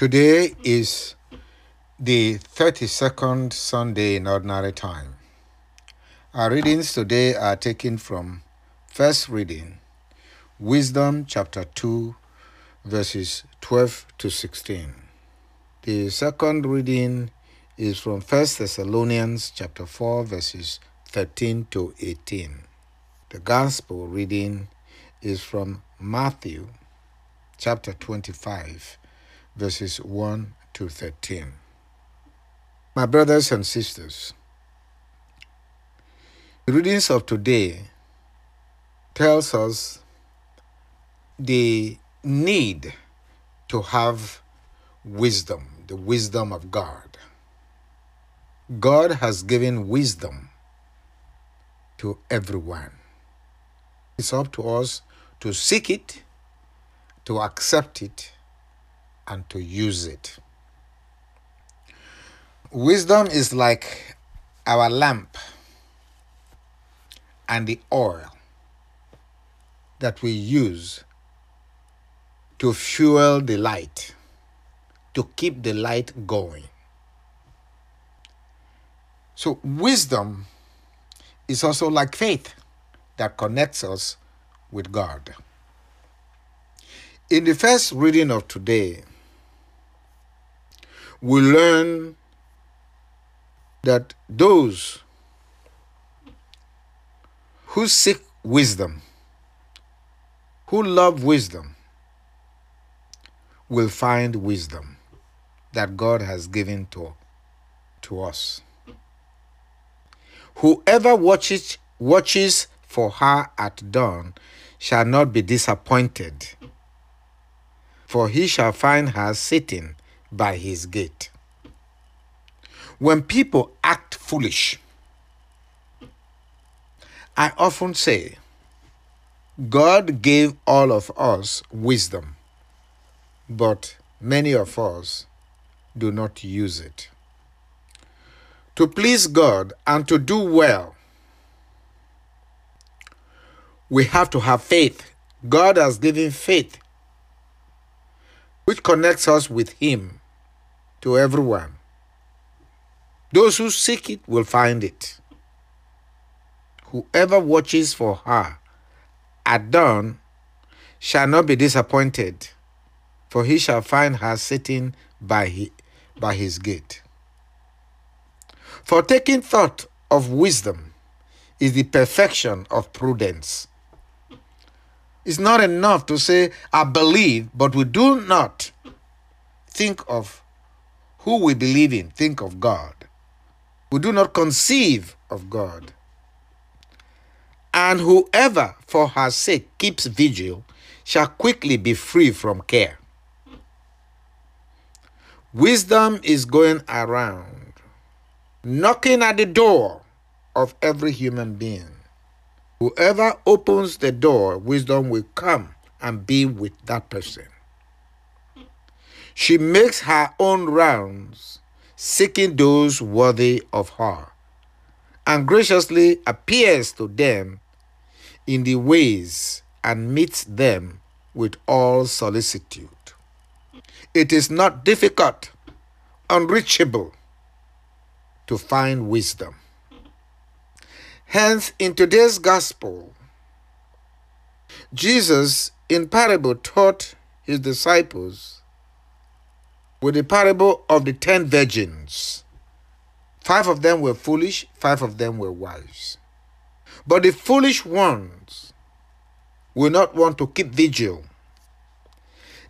Today is the 32nd Sunday in Ordinary Time. Our readings today are taken from first reading, Wisdom chapter 2, verses 12 to 16. The second reading is from 1 Thessalonians chapter 4, verses 13 to 18. The gospel reading is from Matthew chapter 25, verses 1 to 13. My brothers and sisters, the readings of today tells us the need to have wisdom, the wisdom of God. God has given wisdom to everyone. It's up to us to seek it, to accept it, and to use it. Wisdom is like our lamp and the oil that we use to fuel the light, to keep the light going. So, wisdom is also like faith that connects us with God. In the first reading of today, we learn that those who seek wisdom, who love wisdom, will find wisdom that God has given to, to us. Whoever watches, watches for her at dawn shall not be disappointed, for he shall find her sitting by his gate. When people act foolish, I often say, God gave all of us wisdom, but many of us do not use it. To please God and to do well, we have to have faith. God has given faith, which connects us with Him to everyone. Those who seek it will find it. Whoever watches for her at dawn shall not be disappointed, for he shall find her sitting by his, by his gate. For taking thought of wisdom is the perfection of prudence. It's not enough to say, I believe, but we do not think of who we believe in, think of God. We do not conceive of God. And whoever for her sake keeps vigil shall quickly be free from care. Wisdom is going around, knocking at the door of every human being. Whoever opens the door, wisdom will come and be with that person. She makes her own rounds, seeking those worthy of her, and graciously appears to them in the ways and meets them with all solicitude. It is not difficult, unreachable to find wisdom. Hence, in today's gospel, Jesus in parable taught his disciples with the parable of the ten virgins. Five of them were foolish, five of them were wise. But the foolish ones will not want to keep vigil.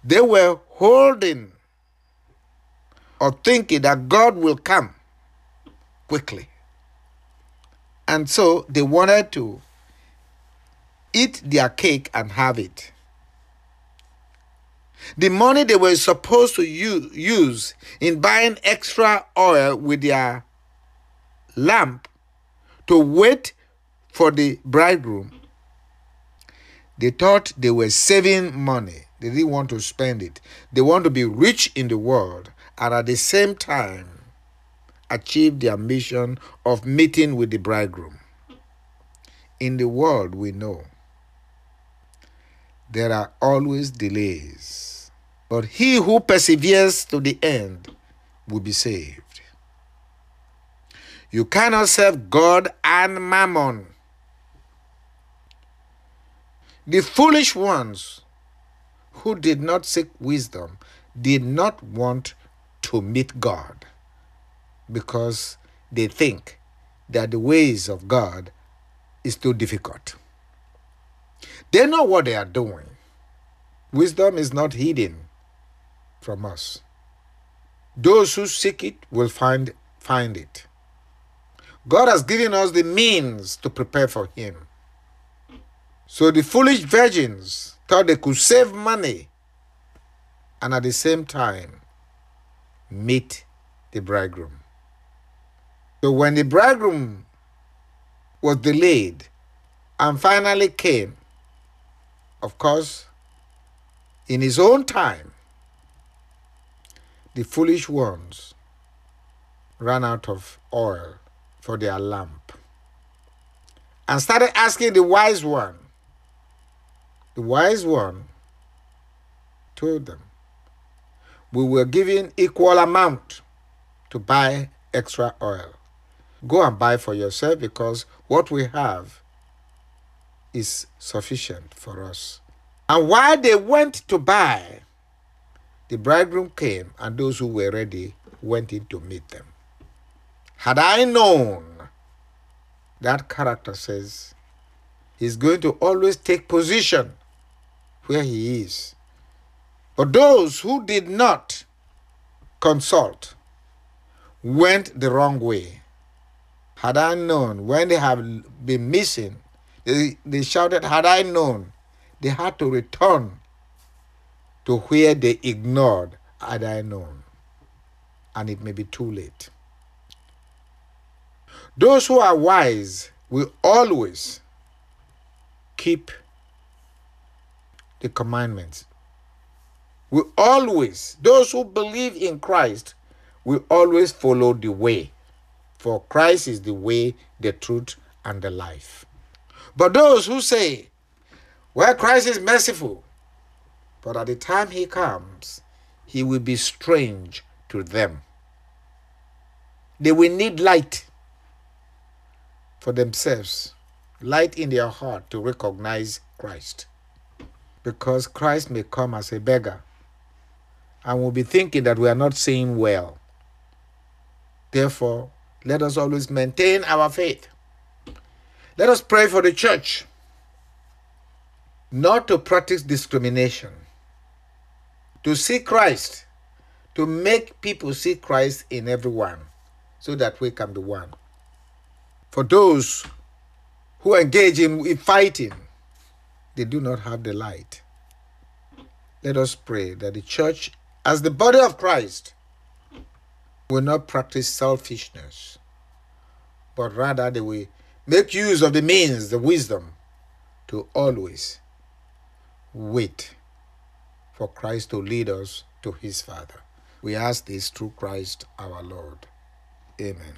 They were holding or thinking that God will come quickly. And so they wanted to eat their cake and have it. The money they were supposed to use in buying extra oil with their lamp to wait for the bridegroom, they thought they were saving money. They didn't want to spend it. They want to be rich in the world and at the same time achieve their mission of meeting with the bridegroom. In the world, we know there are always delays. but he who perseveres to the end will be saved. You cannot serve God and mammon. The foolish ones who did not seek wisdom did not want to meet God because they think that the ways of God is too difficult. They know what they are doing. Wisdom is not hidden from us. Those who seek it will find, find it. God has given us the means to prepare for Him. So the foolish virgins thought they could save money and at the same time meet the bridegroom. So when the bridegroom was delayed and finally came, of course, in his own time, the foolish ones ran out of oil for their lamp and started asking the wise one. The wise one told them, We were given equal amount to buy extra oil. Go and buy for yourself because what we have is sufficient for us. And while they went to buy, the bridegroom came, and those who were ready went in to meet them. Had I known, that character says, he's going to always take position where he is. But those who did not consult went the wrong way. Had I known, when they have been missing, they, they shouted, Had I known, they had to return to where they ignored had I known. And it may be too late. Those who are wise will always keep the commandments. Will always, those who believe in Christ will always follow the way. For Christ is the way, the truth, and the life. But those who say, well, Christ is merciful, but at the time he comes, he will be strange to them. They will need light for themselves, light in their heart to recognize Christ. Because Christ may come as a beggar and will be thinking that we are not seeing well. Therefore, let us always maintain our faith. Let us pray for the church not to practice discrimination to see Christ, to make people see Christ in everyone, so that we can be one. For those who engage in fighting, they do not have the light. Let us pray that the church, as the body of Christ, will not practice selfishness, but rather they will make use of the means, the wisdom, to always wait for Christ to lead us to his Father. We ask this through Christ our Lord. Amen.